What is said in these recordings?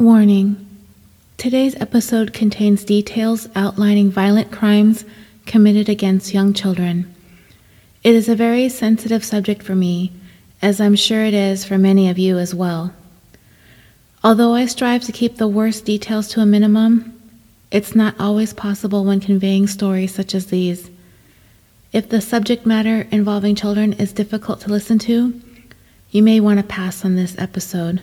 Warning Today's episode contains details outlining violent crimes committed against young children. It is a very sensitive subject for me, as I'm sure it is for many of you as well. Although I strive to keep the worst details to a minimum, it's not always possible when conveying stories such as these. If the subject matter involving children is difficult to listen to, you may want to pass on this episode.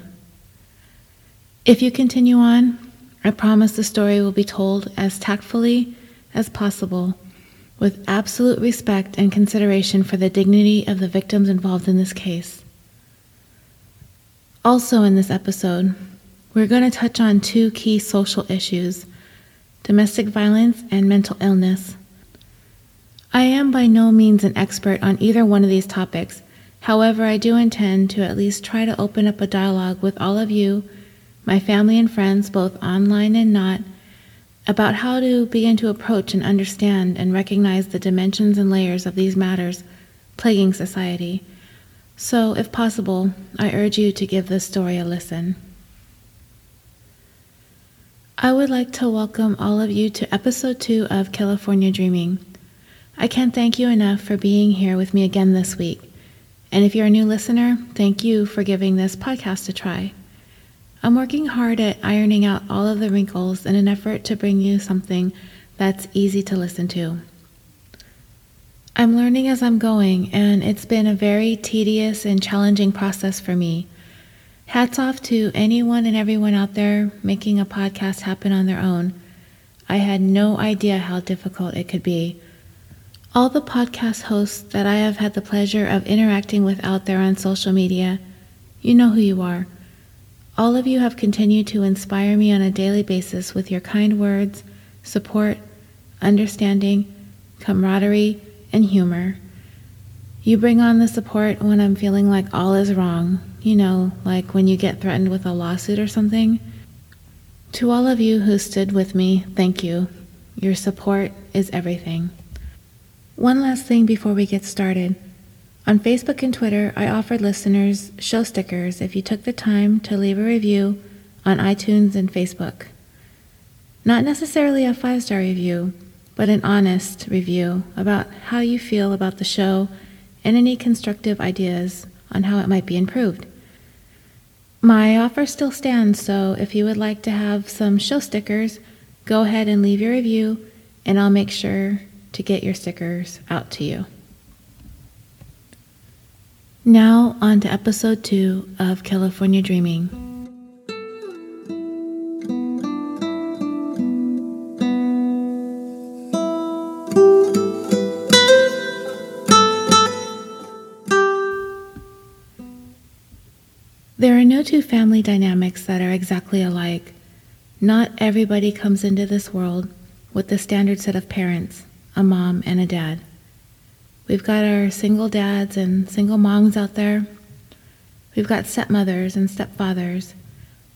If you continue on, I promise the story will be told as tactfully as possible, with absolute respect and consideration for the dignity of the victims involved in this case. Also, in this episode, we're going to touch on two key social issues domestic violence and mental illness. I am by no means an expert on either one of these topics. However, I do intend to at least try to open up a dialogue with all of you, my family and friends, both online and not, about how to begin to approach and understand and recognize the dimensions and layers of these matters plaguing society. So, if possible, I urge you to give this story a listen. I would like to welcome all of you to episode two of California Dreaming. I can't thank you enough for being here with me again this week. And if you're a new listener, thank you for giving this podcast a try. I'm working hard at ironing out all of the wrinkles in an effort to bring you something that's easy to listen to. I'm learning as I'm going, and it's been a very tedious and challenging process for me. Hats off to anyone and everyone out there making a podcast happen on their own. I had no idea how difficult it could be. All the podcast hosts that I have had the pleasure of interacting with out there on social media, you know who you are. All of you have continued to inspire me on a daily basis with your kind words, support, understanding, camaraderie, and humor. You bring on the support when I'm feeling like all is wrong, you know, like when you get threatened with a lawsuit or something. To all of you who stood with me, thank you. Your support is everything. One last thing before we get started. On Facebook and Twitter, I offered listeners show stickers if you took the time to leave a review on iTunes and Facebook. Not necessarily a five star review, but an honest review about how you feel about the show and any constructive ideas on how it might be improved. My offer still stands, so if you would like to have some show stickers, go ahead and leave your review, and I'll make sure to get your stickers out to you. Now, on to episode two of California Dreaming. There are no two family dynamics that are exactly alike. Not everybody comes into this world with the standard set of parents a mom and a dad. We've got our single dads and single moms out there. We've got stepmothers and stepfathers.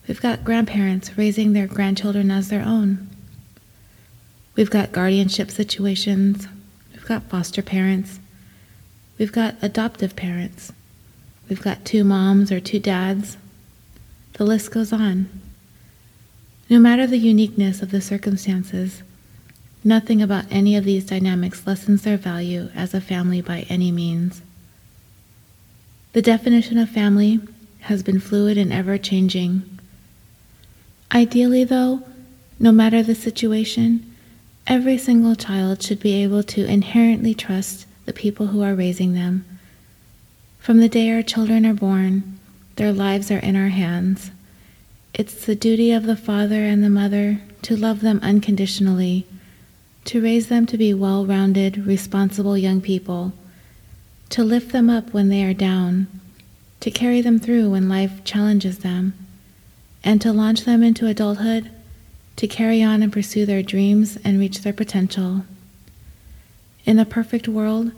We've got grandparents raising their grandchildren as their own. We've got guardianship situations. We've got foster parents. We've got adoptive parents. We've got two moms or two dads. The list goes on. No matter the uniqueness of the circumstances, nothing about any of these dynamics lessens their value as a family by any means. The definition of family has been fluid and ever changing. Ideally, though, no matter the situation, every single child should be able to inherently trust the people who are raising them from the day our children are born, their lives are in our hands. It's the duty of the father and the mother to love them unconditionally, to raise them to be well rounded, responsible young people, to lift them up when they are down, to carry them through when life challenges them, and to launch them into adulthood, to carry on and pursue their dreams and reach their potential. In a perfect world,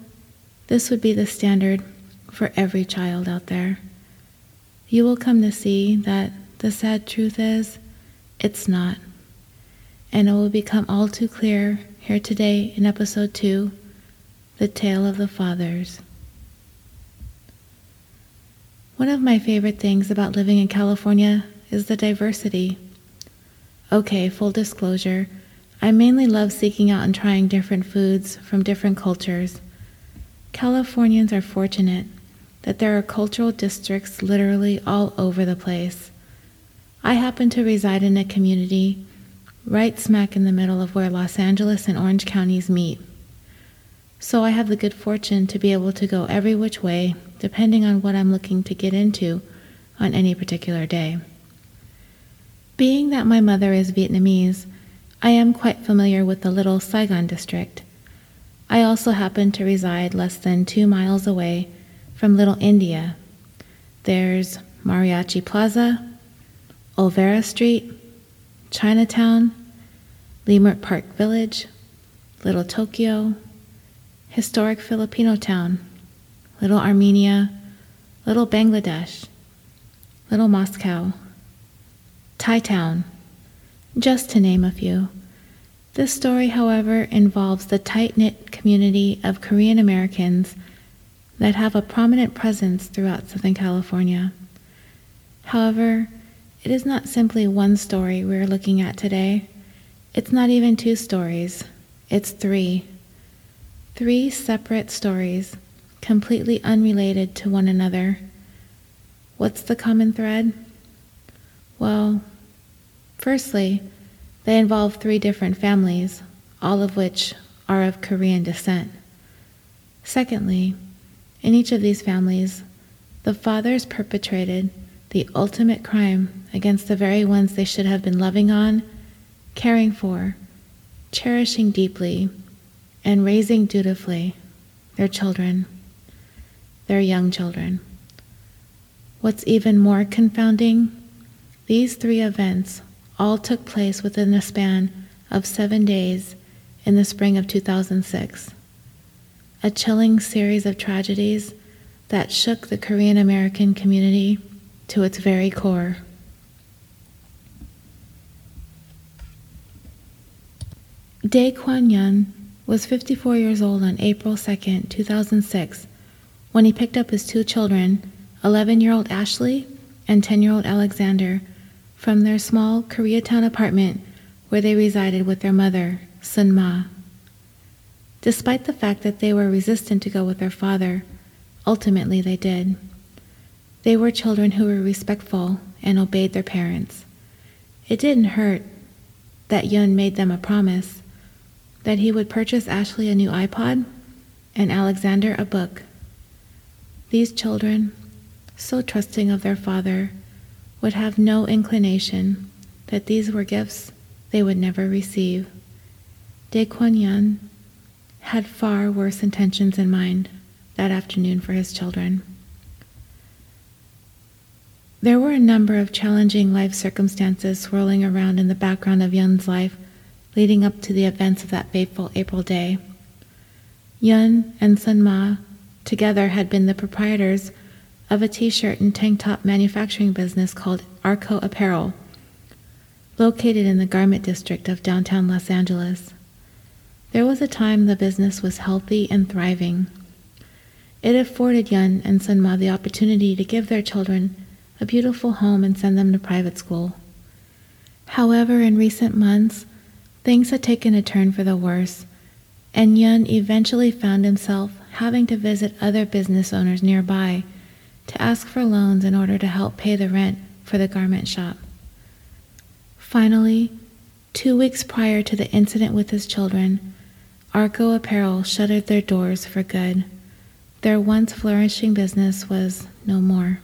this would be the standard for every child out there. You will come to see that the sad truth is, it's not. And it will become all too clear here today in episode 2 The Tale of the Fathers. One of my favorite things about living in California is the diversity Okay, full disclosure. I mainly love seeking out and trying different foods from different cultures. Californians are fortunate that there are cultural districts literally all over the place. I happen to reside in a community right smack in the middle of where Los Angeles and Orange counties meet. So I have the good fortune to be able to go every which way, depending on what I'm looking to get into on any particular day. Being that my mother is Vietnamese, I am quite familiar with the little Saigon district. I also happen to reside less than two miles away from Little India. There's Mariachi Plaza, Olvera Street, Chinatown, Leimert Park Village, Little Tokyo, Historic Filipino Town, Little Armenia, Little Bangladesh, Little Moscow, Thai Town, just to name a few. This story, however, involves the tight knit community of Korean Americans that have a prominent presence throughout Southern California. However, it is not simply one story we are looking at today. It's not even two stories, it's three. Three separate stories, completely unrelated to one another. What's the common thread? Well, firstly, they involve three different families, all of which are of Korean descent. Secondly, in each of these families, the fathers perpetrated the ultimate crime against the very ones they should have been loving on, caring for, cherishing deeply, and raising dutifully their children, their young children. What's even more confounding these three events all took place within a span of seven days in the spring of 2006. A chilling series of tragedies that shook the Korean American community to its very core. Dae Kwon Yun was 54 years old on April 2, 2006, when he picked up his two children, 11 year old Ashley and 10 year old Alexander from their small Koreatown apartment where they resided with their mother, Sun Ma. Despite the fact that they were resistant to go with their father, ultimately they did. They were children who were respectful and obeyed their parents. It didn't hurt that Yun made them a promise that he would purchase Ashley a new iPod and Alexander a book. These children, so trusting of their father, would have no inclination that these were gifts they would never receive. Dae Kwon Yun had far worse intentions in mind that afternoon for his children. There were a number of challenging life circumstances swirling around in the background of Yun's life leading up to the events of that fateful April day. Yun and Sun Ma together had been the proprietors of a t shirt and tank top manufacturing business called Arco Apparel, located in the garment district of downtown Los Angeles. There was a time the business was healthy and thriving. It afforded Yun and Sun Ma the opportunity to give their children a beautiful home and send them to private school. However, in recent months, things had taken a turn for the worse, and Yun eventually found himself having to visit other business owners nearby to ask for loans in order to help pay the rent for the garment shop. Finally, two weeks prior to the incident with his children, Arco Apparel shuttered their doors for good. Their once flourishing business was no more.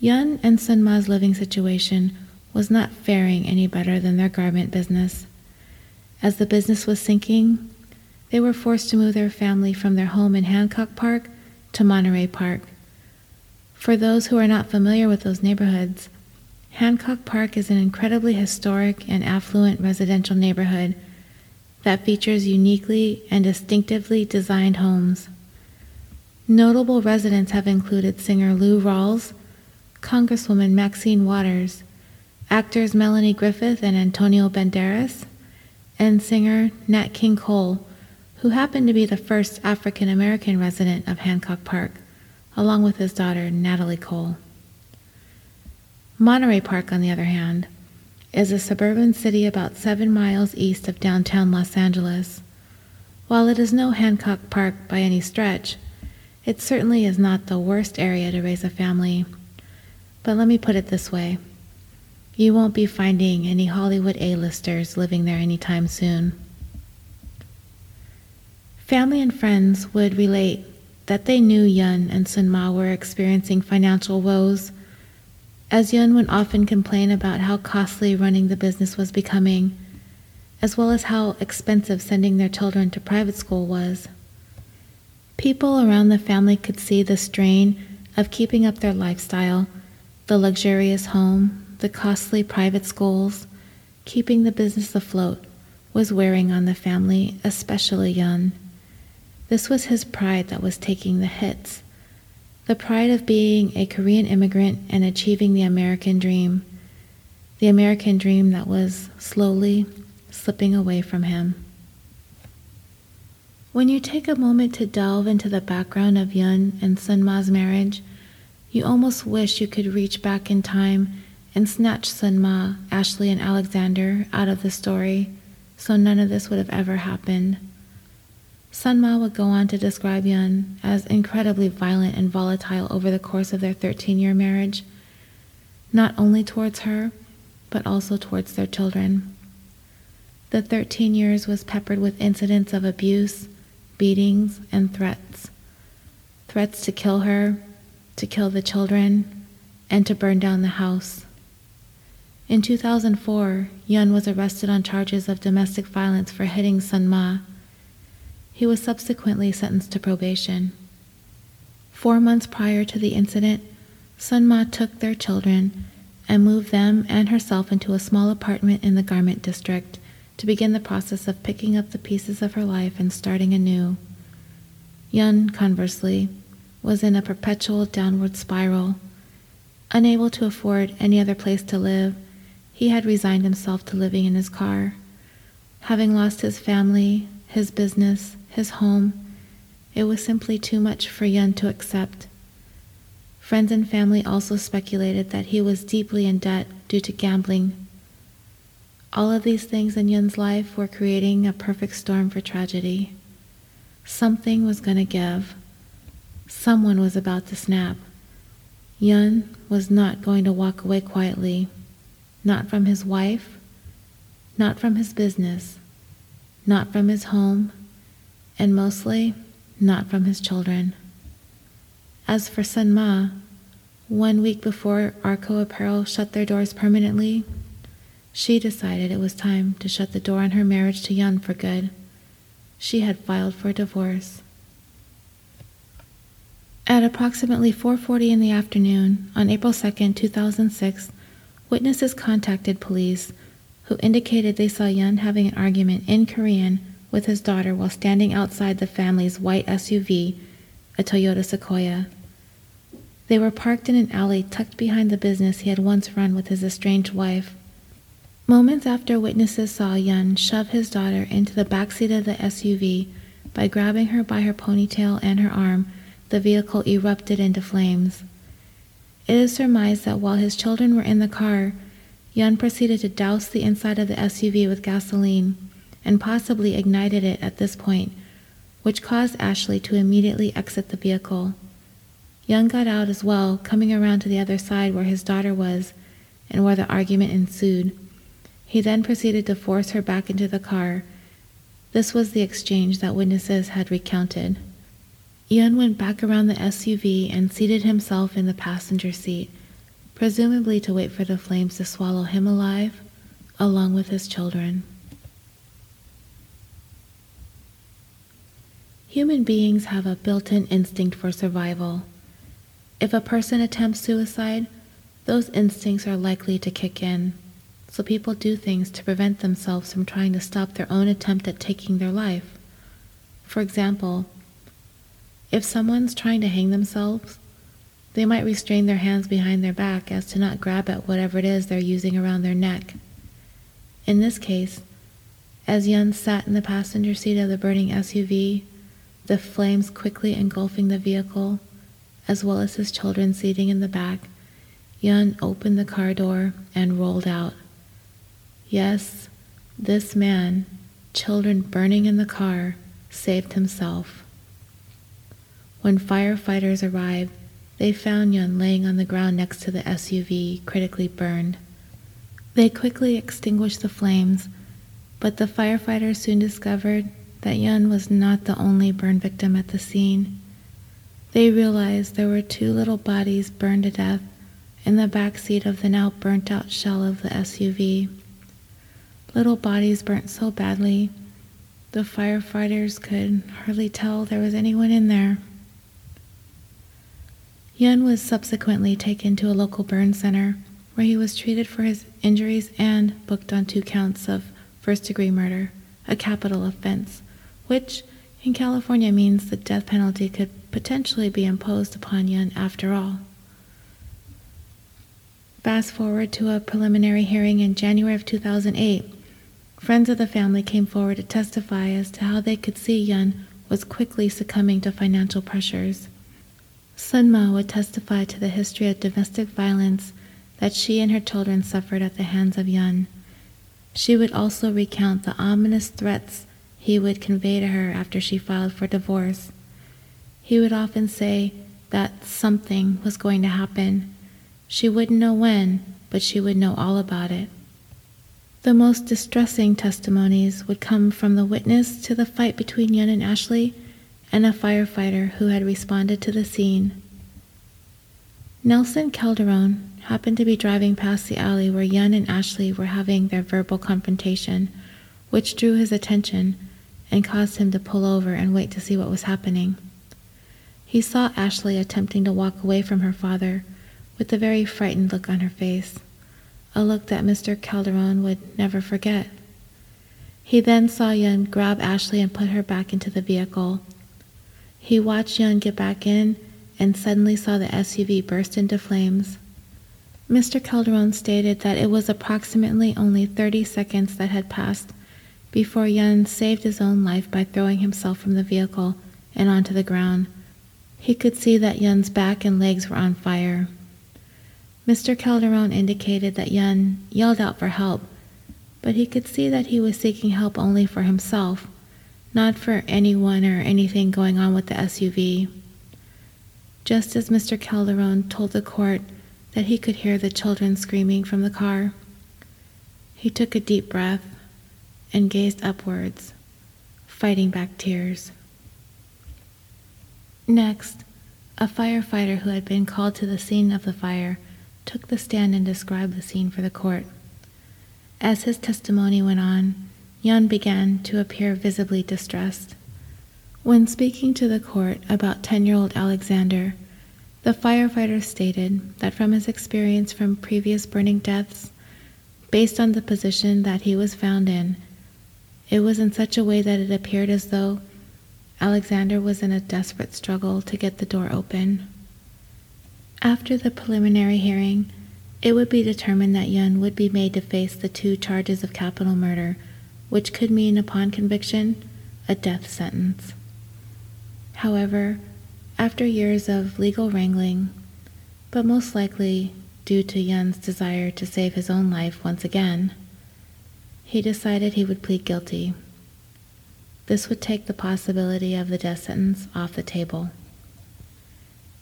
Yun and Sun Ma's living situation was not faring any better than their garment business. As the business was sinking, they were forced to move their family from their home in Hancock Park to Monterey Park. For those who are not familiar with those neighborhoods, Hancock Park is an incredibly historic and affluent residential neighborhood that features uniquely and distinctively designed homes. Notable residents have included singer Lou Rawls, Congresswoman Maxine Waters, actors Melanie Griffith and Antonio Banderas, and singer Nat King Cole, who happened to be the first African American resident of Hancock Park along with his daughter, Natalie Cole. Monterey Park, on the other hand, is a suburban city about seven miles east of downtown Los Angeles. While it is no Hancock Park by any stretch, it certainly is not the worst area to raise a family. But let me put it this way you won't be finding any Hollywood A-listers living there anytime soon. Family and friends would relate that they knew Yun and Sun Ma were experiencing financial woes, as Yun would often complain about how costly running the business was becoming, as well as how expensive sending their children to private school was. People around the family could see the strain of keeping up their lifestyle, the luxurious home, the costly private schools, keeping the business afloat was wearing on the family, especially Yun. This was his pride that was taking the hits. The pride of being a Korean immigrant and achieving the American dream. The American dream that was slowly slipping away from him. When you take a moment to delve into the background of Yun and Sun Ma's marriage, you almost wish you could reach back in time and snatch Sun Ma, Ashley, and Alexander out of the story so none of this would have ever happened. Sun Ma would go on to describe Yun as incredibly violent and volatile over the course of their 13 year marriage, not only towards her, but also towards their children. The 13 years was peppered with incidents of abuse, beatings, and threats. Threats to kill her, to kill the children, and to burn down the house. In 2004, Yun was arrested on charges of domestic violence for hitting Sun Ma he was subsequently sentenced to probation. Four months prior to the incident, Sun Ma took their children and moved them and herself into a small apartment in the garment district to begin the process of picking up the pieces of her life and starting anew. Yun, conversely, was in a perpetual downward spiral. Unable to afford any other place to live, he had resigned himself to living in his car. Having lost his family, his business, his home, it was simply too much for Yun to accept. Friends and family also speculated that he was deeply in debt due to gambling. All of these things in Yun's life were creating a perfect storm for tragedy. Something was going to give. Someone was about to snap. Yun was not going to walk away quietly, not from his wife, not from his business, not from his home, and mostly not from his children. As for Sun Ma, one week before Arco Apparel shut their doors permanently, she decided it was time to shut the door on her marriage to Yun for good. She had filed for divorce. At approximately 4:40 in the afternoon on April 2, 2006, witnesses contacted police who indicated they saw Yun having an argument in Korean with his daughter while standing outside the family's white SUV, a Toyota Sequoia. They were parked in an alley tucked behind the business he had once run with his estranged wife. Moments after witnesses saw Yun shove his daughter into the back seat of the SUV by grabbing her by her ponytail and her arm, the vehicle erupted into flames. It is surmised that while his children were in the car, Yun proceeded to douse the inside of the SUV with gasoline and possibly ignited it at this point, which caused Ashley to immediately exit the vehicle. Yun got out as well, coming around to the other side where his daughter was and where the argument ensued. He then proceeded to force her back into the car. This was the exchange that witnesses had recounted. Yun went back around the SUV and seated himself in the passenger seat, presumably to wait for the flames to swallow him alive, along with his children. Human beings have a built in instinct for survival. If a person attempts suicide, those instincts are likely to kick in, so people do things to prevent themselves from trying to stop their own attempt at taking their life. For example, if someone's trying to hang themselves, they might restrain their hands behind their back as to not grab at whatever it is they're using around their neck. In this case, as Yun sat in the passenger seat of the burning SUV, the flames quickly engulfing the vehicle, as well as his children seating in the back, Yun opened the car door and rolled out. Yes, this man, children burning in the car, saved himself. When firefighters arrived, they found Yun laying on the ground next to the SUV, critically burned. They quickly extinguished the flames, but the firefighters soon discovered that Yun was not the only burn victim at the scene. They realized there were two little bodies burned to death in the back seat of the now burnt out shell of the SUV. Little bodies burnt so badly, the firefighters could hardly tell there was anyone in there. Yun was subsequently taken to a local burn center where he was treated for his injuries and booked on two counts of first degree murder, a capital offense, which in California means the death penalty could potentially be imposed upon Yun after all. Fast forward to a preliminary hearing in January of 2008. Friends of the family came forward to testify as to how they could see Yun was quickly succumbing to financial pressures. Sun Ma would testify to the history of domestic violence that she and her children suffered at the hands of Yun. She would also recount the ominous threats he would convey to her after she filed for divorce. He would often say that something was going to happen. She wouldn't know when, but she would know all about it. The most distressing testimonies would come from the witness to the fight between Yun and Ashley and a firefighter who had responded to the scene. Nelson Calderon happened to be driving past the alley where Yun and Ashley were having their verbal confrontation, which drew his attention and caused him to pull over and wait to see what was happening. He saw Ashley attempting to walk away from her father with a very frightened look on her face, a look that Mr. Calderon would never forget. He then saw Yun grab Ashley and put her back into the vehicle he watched Yun get back in and suddenly saw the SUV burst into flames. Mr. Calderon stated that it was approximately only 30 seconds that had passed before Yun saved his own life by throwing himself from the vehicle and onto the ground. He could see that Yun's back and legs were on fire. Mr. Calderon indicated that Yun yelled out for help, but he could see that he was seeking help only for himself not for anyone or anything going on with the SUV. Just as Mr. Calderon told the court that he could hear the children screaming from the car, he took a deep breath and gazed upwards, fighting back tears. Next, a firefighter who had been called to the scene of the fire took the stand and described the scene for the court. As his testimony went on, Yun began to appear visibly distressed. When speaking to the court about 10 year old Alexander, the firefighter stated that from his experience from previous burning deaths, based on the position that he was found in, it was in such a way that it appeared as though Alexander was in a desperate struggle to get the door open. After the preliminary hearing, it would be determined that Yun would be made to face the two charges of capital murder which could mean, upon conviction, a death sentence. However, after years of legal wrangling, but most likely due to Yun's desire to save his own life once again, he decided he would plead guilty. This would take the possibility of the death sentence off the table.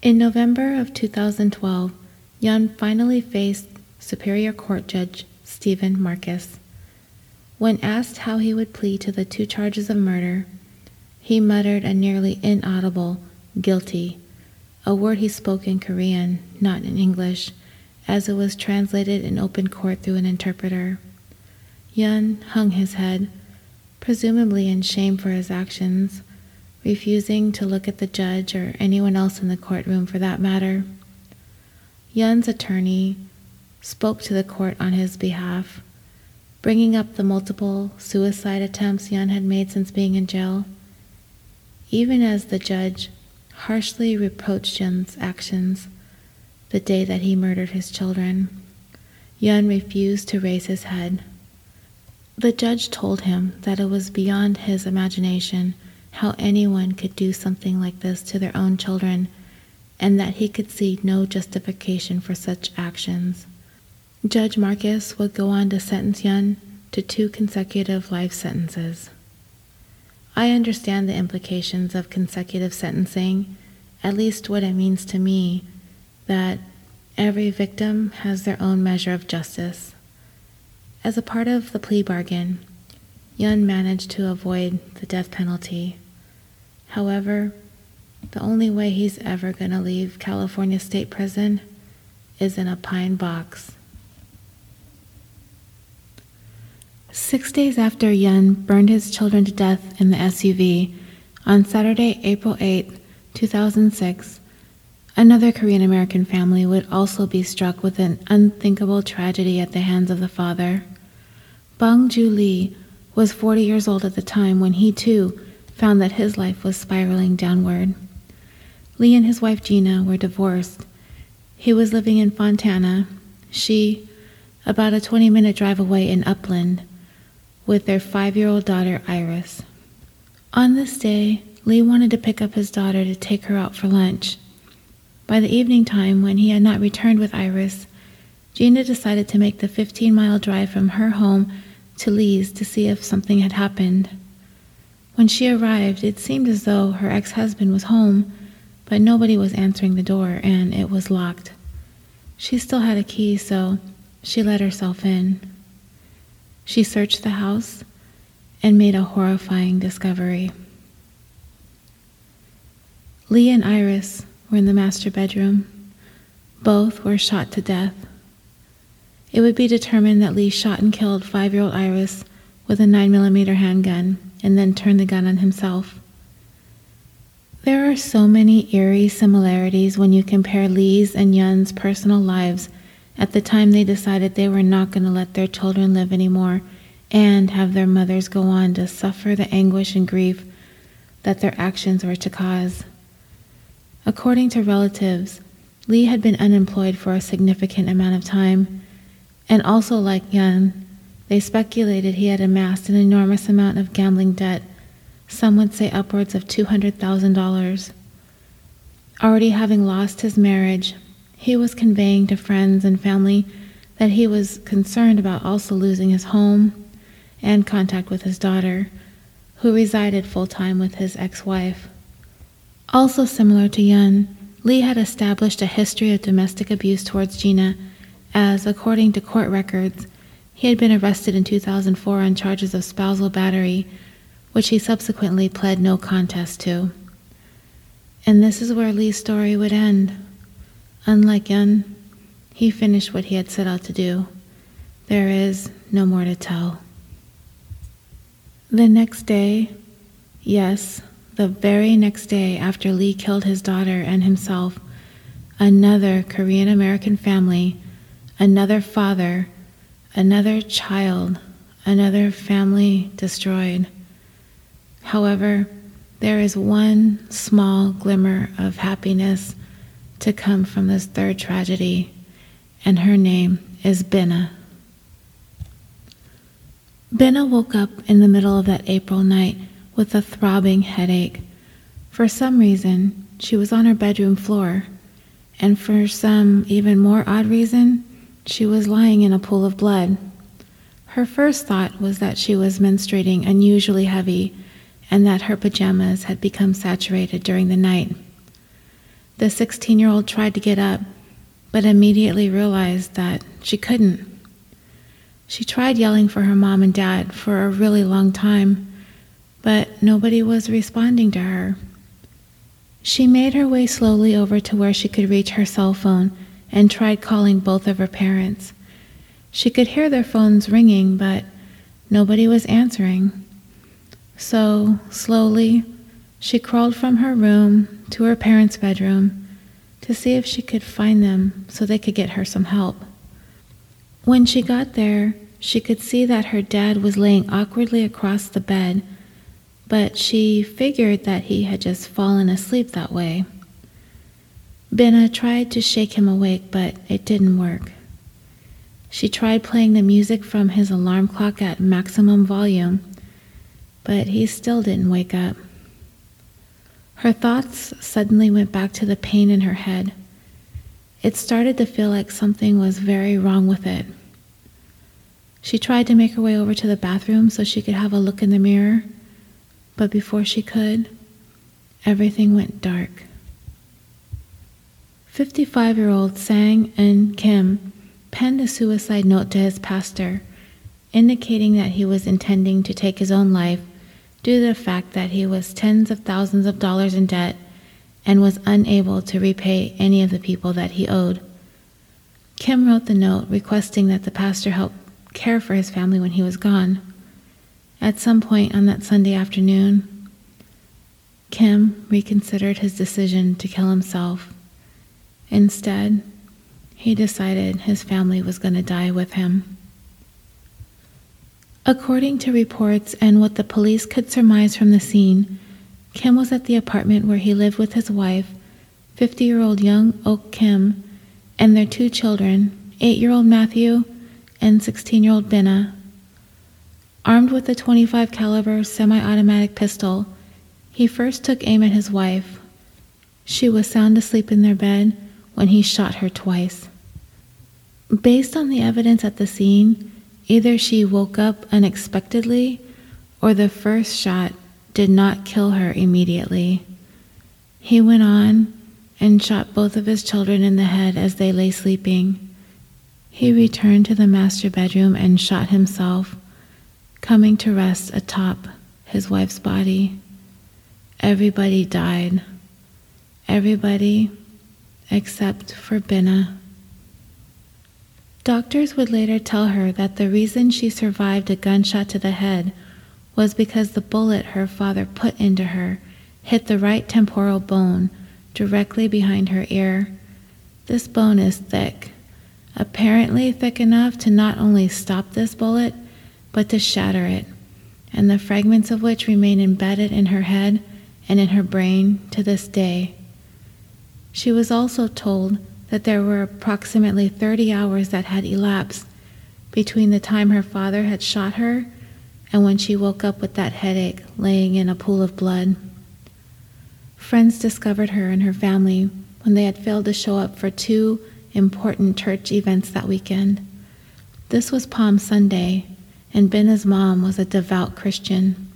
In November of 2012, Yun finally faced Superior Court Judge Stephen Marcus when asked how he would plead to the two charges of murder, he muttered a nearly inaudible guilty, a word he spoke in Korean, not in English, as it was translated in open court through an interpreter. Yun hung his head, presumably in shame for his actions, refusing to look at the judge or anyone else in the courtroom for that matter. Yun's attorney spoke to the court on his behalf bringing up the multiple suicide attempts Yun had made since being in jail. Even as the judge harshly reproached Yun's actions the day that he murdered his children, Yun refused to raise his head. The judge told him that it was beyond his imagination how anyone could do something like this to their own children, and that he could see no justification for such actions. Judge Marcus would go on to sentence Yun to two consecutive life sentences. I understand the implications of consecutive sentencing, at least what it means to me, that every victim has their own measure of justice. As a part of the plea bargain, Yun managed to avoid the death penalty. However, the only way he's ever going to leave California State Prison is in a pine box. Six days after Yun burned his children to death in the SUV, on Saturday, April 8, 2006, another Korean American family would also be struck with an unthinkable tragedy at the hands of the father. Bong Ju Lee was 40 years old at the time when he too found that his life was spiraling downward. Lee and his wife Gina were divorced. He was living in Fontana, she about a 20 minute drive away in Upland, with their five year old daughter Iris. On this day, Lee wanted to pick up his daughter to take her out for lunch. By the evening time, when he had not returned with Iris, Gina decided to make the 15 mile drive from her home to Lee's to see if something had happened. When she arrived, it seemed as though her ex husband was home, but nobody was answering the door and it was locked. She still had a key, so she let herself in. She searched the house and made a horrifying discovery. Lee and Iris were in the master bedroom. Both were shot to death. It would be determined that Lee shot and killed five year old Iris with a 9mm handgun and then turned the gun on himself. There are so many eerie similarities when you compare Lee's and Yun's personal lives at the time they decided they were not going to let their children live anymore and have their mothers go on to suffer the anguish and grief that their actions were to cause. According to relatives, Lee had been unemployed for a significant amount of time, and also like Yun, they speculated he had amassed an enormous amount of gambling debt, some would say upwards of $200,000. Already having lost his marriage, he was conveying to friends and family that he was concerned about also losing his home and contact with his daughter, who resided full time with his ex wife. Also similar to Yun, Lee had established a history of domestic abuse towards Gina, as, according to court records, he had been arrested in 2004 on charges of spousal battery, which he subsequently pled no contest to. And this is where Lee's story would end. Unlike Yun, he finished what he had set out to do. There is no more to tell. The next day, yes, the very next day after Lee killed his daughter and himself, another Korean American family, another father, another child, another family destroyed. However, there is one small glimmer of happiness to come from this third tragedy, and her name is Binna. Binna woke up in the middle of that April night with a throbbing headache. For some reason, she was on her bedroom floor, and for some even more odd reason, she was lying in a pool of blood. Her first thought was that she was menstruating unusually heavy and that her pajamas had become saturated during the night. The 16 year old tried to get up, but immediately realized that she couldn't. She tried yelling for her mom and dad for a really long time, but nobody was responding to her. She made her way slowly over to where she could reach her cell phone and tried calling both of her parents. She could hear their phones ringing, but nobody was answering. So, slowly, she crawled from her room to her parents' bedroom to see if she could find them so they could get her some help. When she got there, she could see that her dad was laying awkwardly across the bed, but she figured that he had just fallen asleep that way. Binna tried to shake him awake, but it didn't work. She tried playing the music from his alarm clock at maximum volume, but he still didn't wake up. Her thoughts suddenly went back to the pain in her head. It started to feel like something was very wrong with it. She tried to make her way over to the bathroom so she could have a look in the mirror, but before she could, everything went dark. 55 year old Sang Eun Kim penned a suicide note to his pastor, indicating that he was intending to take his own life due to the fact that he was tens of thousands of dollars in debt and was unable to repay any of the people that he owed. Kim wrote the note requesting that the pastor help care for his family when he was gone. At some point on that Sunday afternoon, Kim reconsidered his decision to kill himself. Instead, he decided his family was going to die with him. According to reports and what the police could surmise from the scene, Kim was at the apartment where he lived with his wife, 50 year old young Ok Kim, and their two children, 8 year old Matthew and 16 year old Binna. Armed with a 25 caliber semi-automatic pistol, he first took aim at his wife. She was sound asleep in their bed when he shot her twice. Based on the evidence at the scene, either she woke up unexpectedly or the first shot did not kill her immediately. He went on and shot both of his children in the head as they lay sleeping. He returned to the master bedroom and shot himself, coming to rest atop his wife's body. Everybody died. Everybody except for Binna. Doctors would later tell her that the reason she survived a gunshot to the head was because the bullet her father put into her hit the right temporal bone directly behind her ear. This bone is thick, apparently thick enough to not only stop this bullet, but to shatter it, and the fragments of which remain embedded in her head and in her brain to this day. She was also told that there were approximately 30 hours that had elapsed between the time her father had shot her and when she woke up with that headache laying in a pool of blood. Friends discovered her and her family when they had failed to show up for two important church events that weekend. This was Palm Sunday, and Binna's mom was a devout Christian.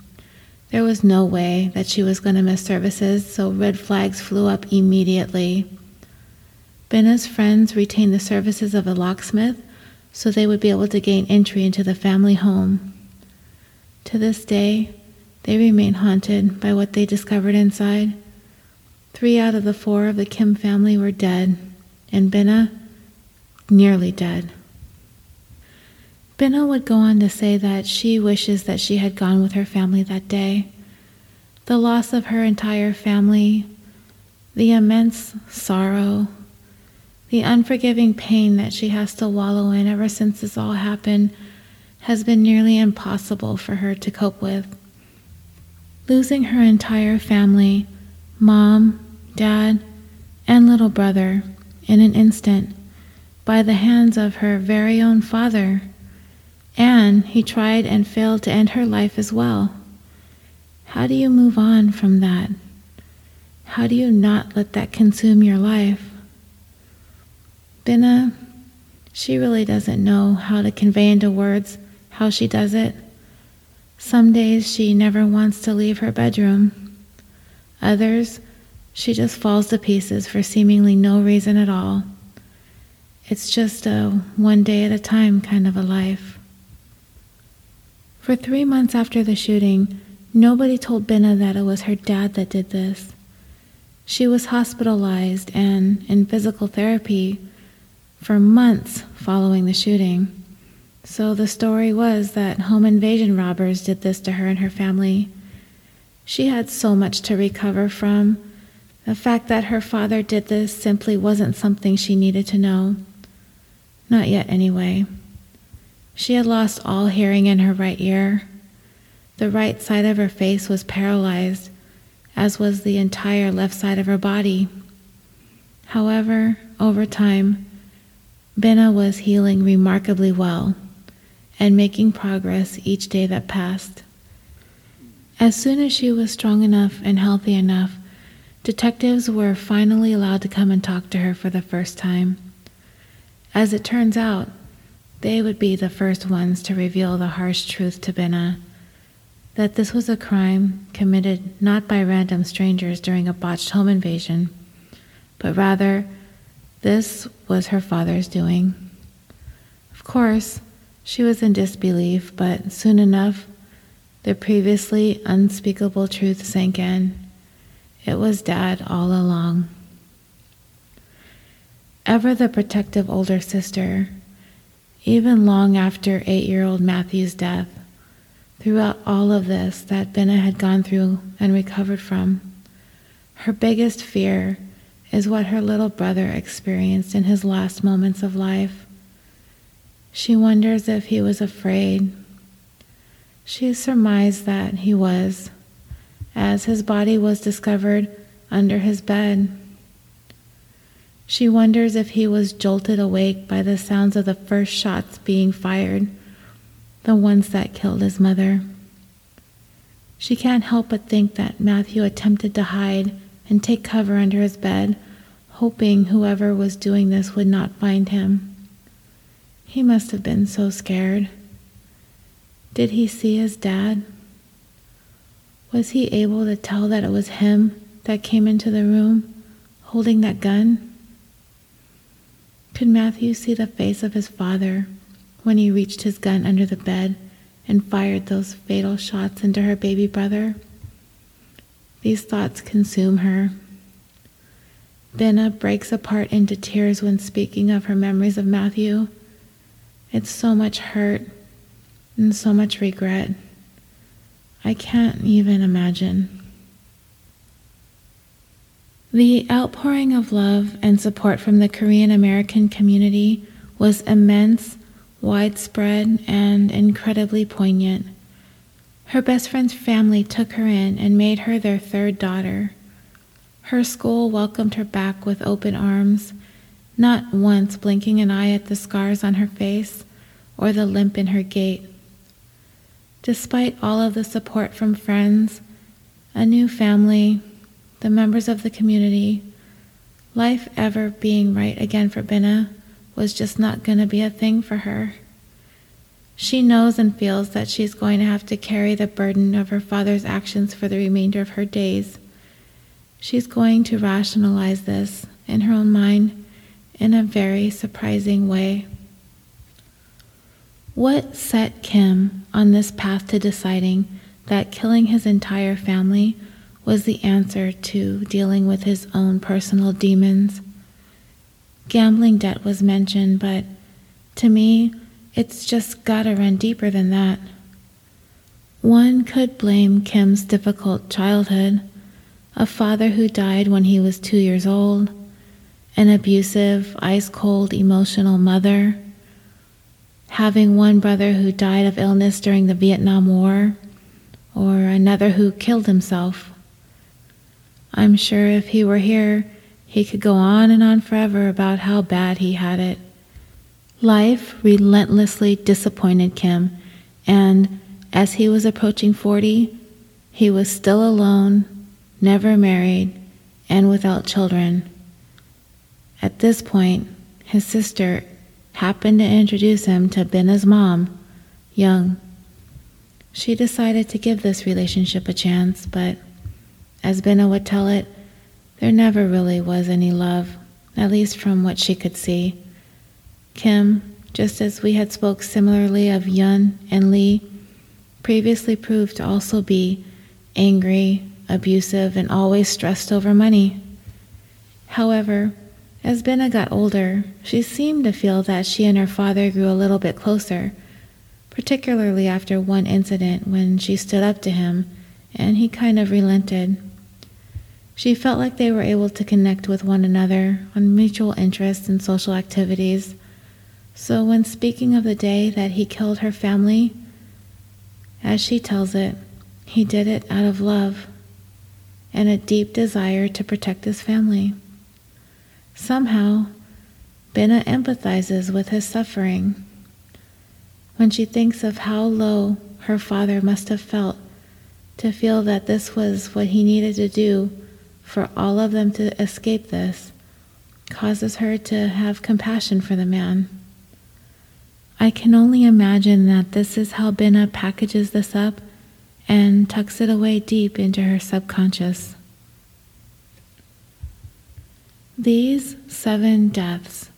There was no way that she was going to miss services, so red flags flew up immediately. Binna's friends retained the services of a locksmith so they would be able to gain entry into the family home. To this day, they remain haunted by what they discovered inside. Three out of the four of the Kim family were dead, and Binna nearly dead. Binna would go on to say that she wishes that she had gone with her family that day. The loss of her entire family, the immense sorrow, the unforgiving pain that she has to wallow in ever since this all happened has been nearly impossible for her to cope with. Losing her entire family, mom, dad, and little brother, in an instant, by the hands of her very own father, and he tried and failed to end her life as well. How do you move on from that? How do you not let that consume your life? Binna, she really doesn't know how to convey into words how she does it. Some days she never wants to leave her bedroom. Others, she just falls to pieces for seemingly no reason at all. It's just a one day at a time kind of a life. For three months after the shooting, nobody told Binna that it was her dad that did this. She was hospitalized and in physical therapy for months following the shooting. So the story was that home invasion robbers did this to her and her family. She had so much to recover from. The fact that her father did this simply wasn't something she needed to know. Not yet, anyway. She had lost all hearing in her right ear. The right side of her face was paralyzed, as was the entire left side of her body. However, over time, Binna was healing remarkably well and making progress each day that passed. As soon as she was strong enough and healthy enough, detectives were finally allowed to come and talk to her for the first time. As it turns out, they would be the first ones to reveal the harsh truth to Binna that this was a crime committed not by random strangers during a botched home invasion, but rather this was her father's doing. Of course, she was in disbelief, but soon enough, the previously unspeakable truth sank in. It was Dad all along. Ever the protective older sister, even long after eight year old Matthew's death, throughout all of this that Binna had gone through and recovered from, her biggest fear is what her little brother experienced in his last moments of life. She wonders if he was afraid. She surmised that he was, as his body was discovered under his bed. She wonders if he was jolted awake by the sounds of the first shots being fired, the ones that killed his mother. She can't help but think that Matthew attempted to hide and take cover under his bed, hoping whoever was doing this would not find him. He must have been so scared. Did he see his dad? Was he able to tell that it was him that came into the room holding that gun? Could Matthew see the face of his father when he reached his gun under the bed and fired those fatal shots into her baby brother? These thoughts consume her. Binna breaks apart into tears when speaking of her memories of Matthew. It's so much hurt and so much regret. I can't even imagine. The outpouring of love and support from the Korean American community was immense, widespread, and incredibly poignant. Her best friend's family took her in and made her their third daughter. Her school welcomed her back with open arms, not once blinking an eye at the scars on her face or the limp in her gait. Despite all of the support from friends, a new family, the members of the community, life ever being right again for Binna was just not going to be a thing for her. She knows and feels that she's going to have to carry the burden of her father's actions for the remainder of her days. She's going to rationalize this in her own mind in a very surprising way. What set Kim on this path to deciding that killing his entire family was the answer to dealing with his own personal demons? Gambling debt was mentioned, but to me, it's just gotta run deeper than that. One could blame Kim's difficult childhood, a father who died when he was two years old, an abusive, ice cold, emotional mother, having one brother who died of illness during the Vietnam War, or another who killed himself. I'm sure if he were here, he could go on and on forever about how bad he had it. Life relentlessly disappointed Kim, and as he was approaching 40, he was still alone, never married, and without children. At this point, his sister happened to introduce him to Binna's mom, Young. She decided to give this relationship a chance, but as Binna would tell it, there never really was any love, at least from what she could see. Kim, just as we had spoke similarly of Yun and Lee, previously proved to also be angry, abusive, and always stressed over money. However, as Binna got older, she seemed to feel that she and her father grew a little bit closer, particularly after one incident when she stood up to him and he kind of relented. She felt like they were able to connect with one another on mutual interests and social activities so, when speaking of the day that he killed her family, as she tells it, he did it out of love and a deep desire to protect his family. Somehow, Binna empathizes with his suffering. When she thinks of how low her father must have felt to feel that this was what he needed to do for all of them to escape this, causes her to have compassion for the man. I can only imagine that this is how Binna packages this up and tucks it away deep into her subconscious. These seven deaths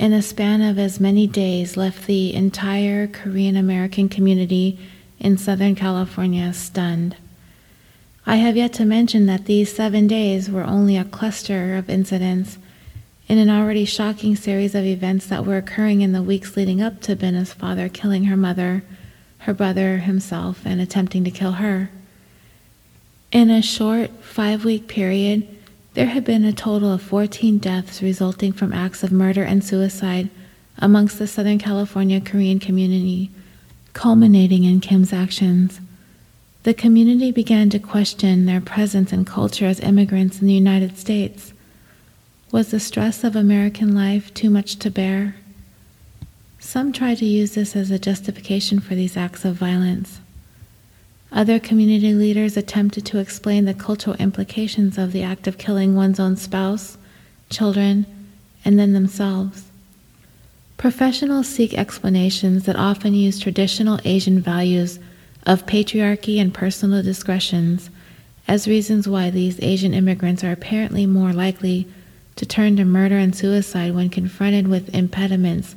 in a span of as many days left the entire Korean American community in Southern California stunned. I have yet to mention that these seven days were only a cluster of incidents in an already shocking series of events that were occurring in the weeks leading up to Binna's father killing her mother, her brother, himself, and attempting to kill her. In a short five week period, there had been a total of 14 deaths resulting from acts of murder and suicide amongst the Southern California Korean community, culminating in Kim's actions. The community began to question their presence and culture as immigrants in the United States. Was the stress of American life too much to bear? Some tried to use this as a justification for these acts of violence. Other community leaders attempted to explain the cultural implications of the act of killing one's own spouse, children, and then themselves. Professionals seek explanations that often use traditional Asian values of patriarchy and personal discretions as reasons why these Asian immigrants are apparently more likely to turn to murder and suicide when confronted with impediments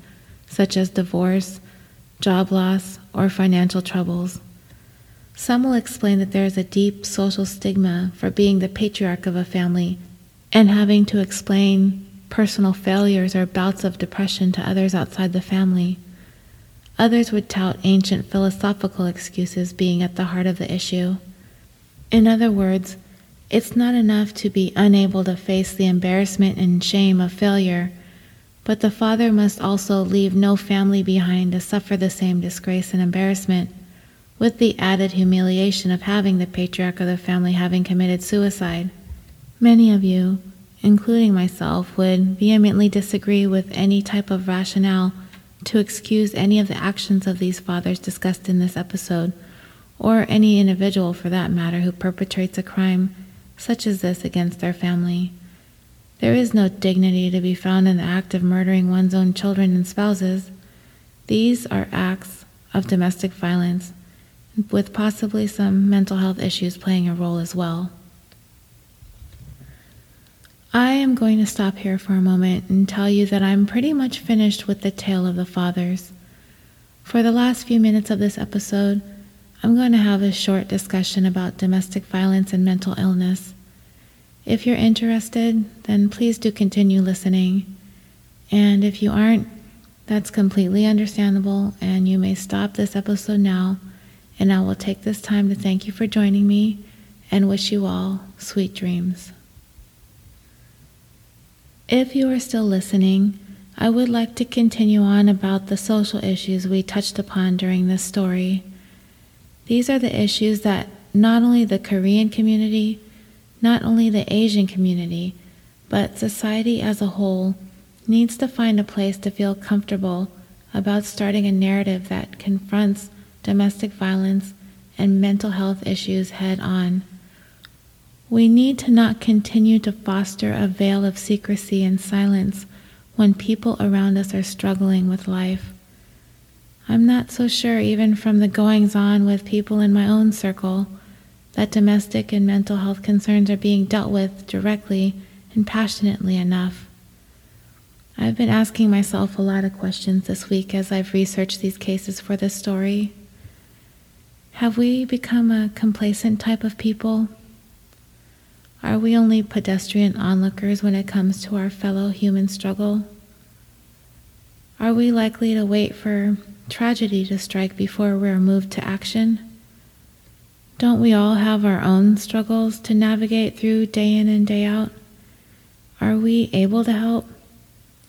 such as divorce, job loss, or financial troubles. Some will explain that there is a deep social stigma for being the patriarch of a family and having to explain personal failures or bouts of depression to others outside the family. Others would tout ancient philosophical excuses being at the heart of the issue. In other words, it's not enough to be unable to face the embarrassment and shame of failure, but the father must also leave no family behind to suffer the same disgrace and embarrassment, with the added humiliation of having the patriarch of the family having committed suicide. Many of you, including myself, would vehemently disagree with any type of rationale to excuse any of the actions of these fathers discussed in this episode, or any individual for that matter who perpetrates a crime such as this against their family. There is no dignity to be found in the act of murdering one's own children and spouses. These are acts of domestic violence, with possibly some mental health issues playing a role as well. I am going to stop here for a moment and tell you that I'm pretty much finished with the tale of the fathers. For the last few minutes of this episode, I'm going to have a short discussion about domestic violence and mental illness. If you're interested, then please do continue listening. And if you aren't, that's completely understandable, and you may stop this episode now. And I will take this time to thank you for joining me and wish you all sweet dreams. If you are still listening, I would like to continue on about the social issues we touched upon during this story. These are the issues that not only the Korean community, not only the Asian community, but society as a whole needs to find a place to feel comfortable about starting a narrative that confronts domestic violence and mental health issues head on. We need to not continue to foster a veil of secrecy and silence when people around us are struggling with life. I'm not so sure, even from the goings on with people in my own circle, that domestic and mental health concerns are being dealt with directly and passionately enough. I've been asking myself a lot of questions this week as I've researched these cases for this story. Have we become a complacent type of people? Are we only pedestrian onlookers when it comes to our fellow human struggle? Are we likely to wait for tragedy to strike before we're moved to action? Don't we all have our own struggles to navigate through day in and day out? Are we able to help?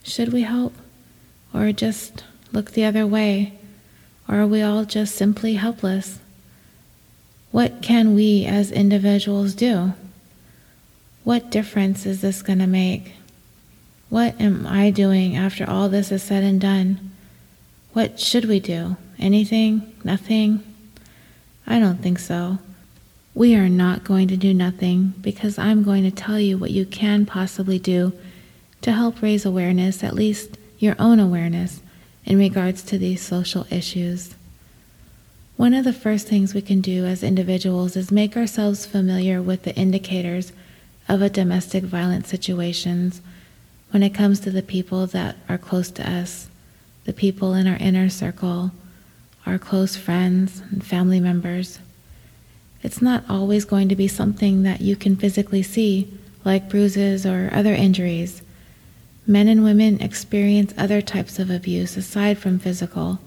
Should we help? Or just look the other way? Or are we all just simply helpless? What can we as individuals do? What difference is this going to make? What am I doing after all this is said and done? What should we do? Anything? Nothing? I don't think so. We are not going to do nothing because I'm going to tell you what you can possibly do to help raise awareness, at least your own awareness, in regards to these social issues. One of the first things we can do as individuals is make ourselves familiar with the indicators of a domestic violence situations when it comes to the people that are close to us, the people in our inner circle, our close friends and family members. It's not always going to be something that you can physically see, like bruises or other injuries. Men and women experience other types of abuse aside from physical,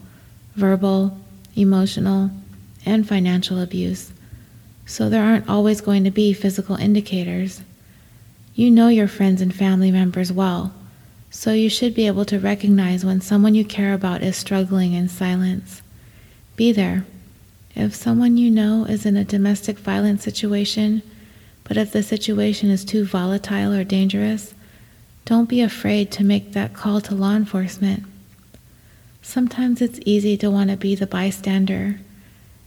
verbal, emotional, and financial abuse, so there aren't always going to be physical indicators. You know your friends and family members well, so you should be able to recognize when someone you care about is struggling in silence. Be there. If someone you know is in a domestic violence situation, but if the situation is too volatile or dangerous, don't be afraid to make that call to law enforcement. Sometimes it's easy to want to be the bystander,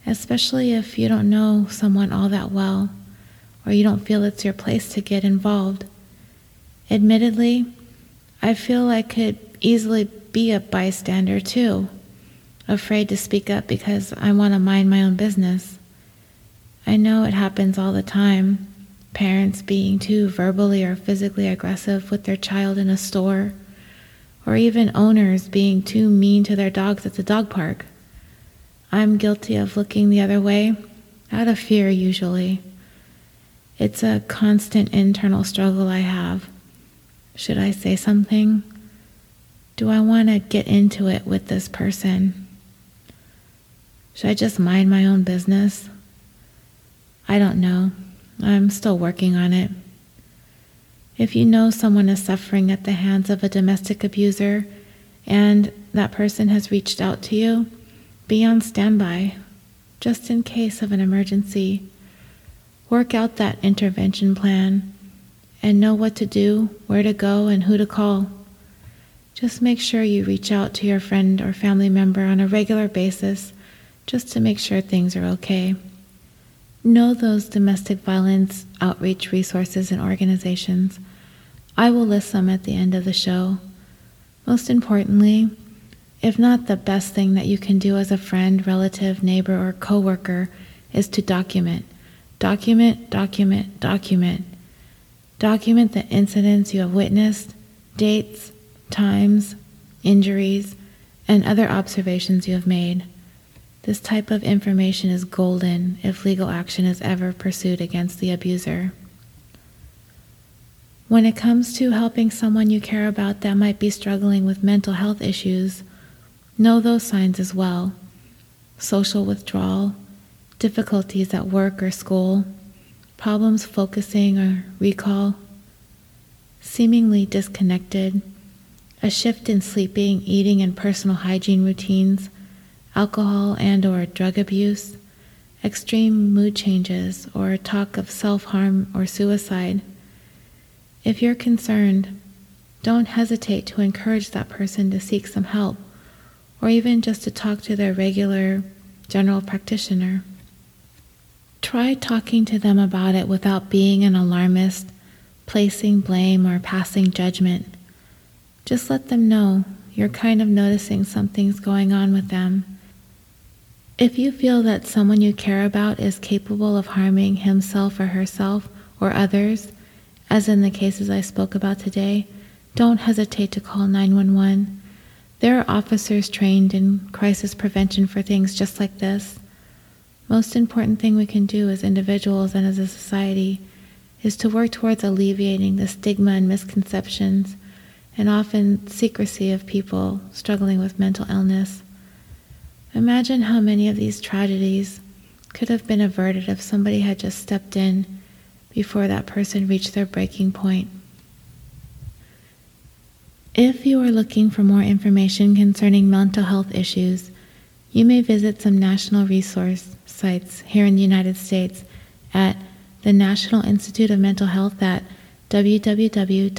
especially if you don't know someone all that well or you don't feel it's your place to get involved. Admittedly, I feel I could easily be a bystander too, afraid to speak up because I want to mind my own business. I know it happens all the time parents being too verbally or physically aggressive with their child in a store or even owners being too mean to their dogs at the dog park. I'm guilty of looking the other way, out of fear usually. It's a constant internal struggle I have. Should I say something? Do I want to get into it with this person? Should I just mind my own business? I don't know. I'm still working on it. If you know someone is suffering at the hands of a domestic abuser and that person has reached out to you, be on standby just in case of an emergency. Work out that intervention plan and know what to do, where to go, and who to call. Just make sure you reach out to your friend or family member on a regular basis just to make sure things are okay. Know those domestic violence outreach resources and organizations. I will list some at the end of the show. Most importantly, if not the best thing that you can do as a friend, relative, neighbor, or coworker is to document. Document, document, document. Document the incidents you have witnessed, dates, times, injuries, and other observations you have made. This type of information is golden if legal action is ever pursued against the abuser. When it comes to helping someone you care about that might be struggling with mental health issues, know those signs as well social withdrawal, difficulties at work or school, problems focusing or recall, seemingly disconnected, a shift in sleeping, eating, and personal hygiene routines alcohol and or drug abuse, extreme mood changes, or talk of self-harm or suicide. If you're concerned, don't hesitate to encourage that person to seek some help or even just to talk to their regular general practitioner. Try talking to them about it without being an alarmist, placing blame, or passing judgment. Just let them know you're kind of noticing something's going on with them if you feel that someone you care about is capable of harming himself or herself or others, as in the cases I spoke about today, don't hesitate to call 911. There are officers trained in crisis prevention for things just like this. Most important thing we can do as individuals and as a society is to work towards alleviating the stigma and misconceptions and often secrecy of people struggling with mental illness. Imagine how many of these tragedies could have been averted if somebody had just stepped in before that person reached their breaking point. If you are looking for more information concerning mental health issues, you may visit some national resource sites here in the United States at the National Institute of Mental Health at www.nimh.nih.gov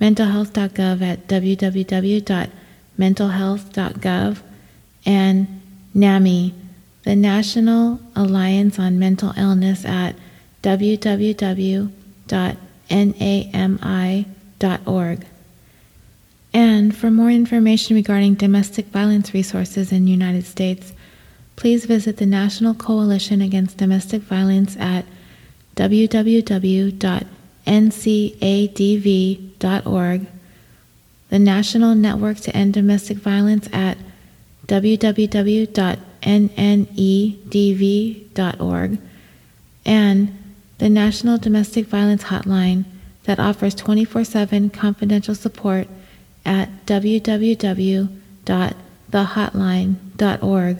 mentalhealth.gov at www.mentalhealth.gov, and NAMI, the National Alliance on Mental Illness at www.nami.org. And for more information regarding domestic violence resources in the United States, please visit the National Coalition Against Domestic Violence at www.ncadv.org, the National Network to End Domestic Violence at www.nnedv.org, and the National Domestic Violence Hotline that offers 24 7 confidential support at www.thehotline.org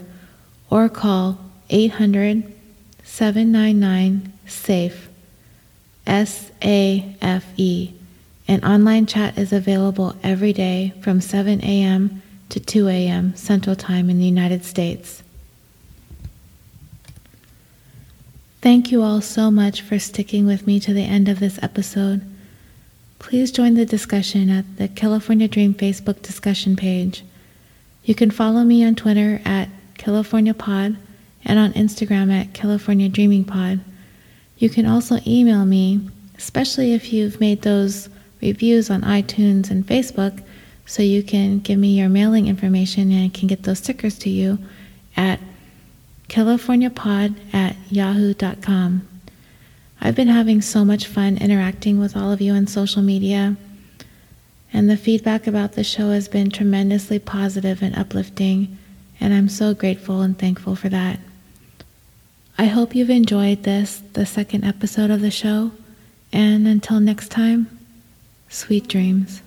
or call 800 799 SAFE. S A F E. An online chat is available every day from 7 a.m. to 2 a.m. Central Time in the United States. Thank you all so much for sticking with me to the end of this episode. Please join the discussion at the California Dream Facebook discussion page. You can follow me on Twitter at California Pod and on Instagram at California Dreaming Pod. You can also email me, especially if you've made those reviews on iTunes and Facebook, so you can give me your mailing information and I can get those stickers to you at californiapod at yahoo.com. I've been having so much fun interacting with all of you on social media, and the feedback about the show has been tremendously positive and uplifting, and I'm so grateful and thankful for that. I hope you've enjoyed this, the second episode of the show, and until next time, sweet dreams.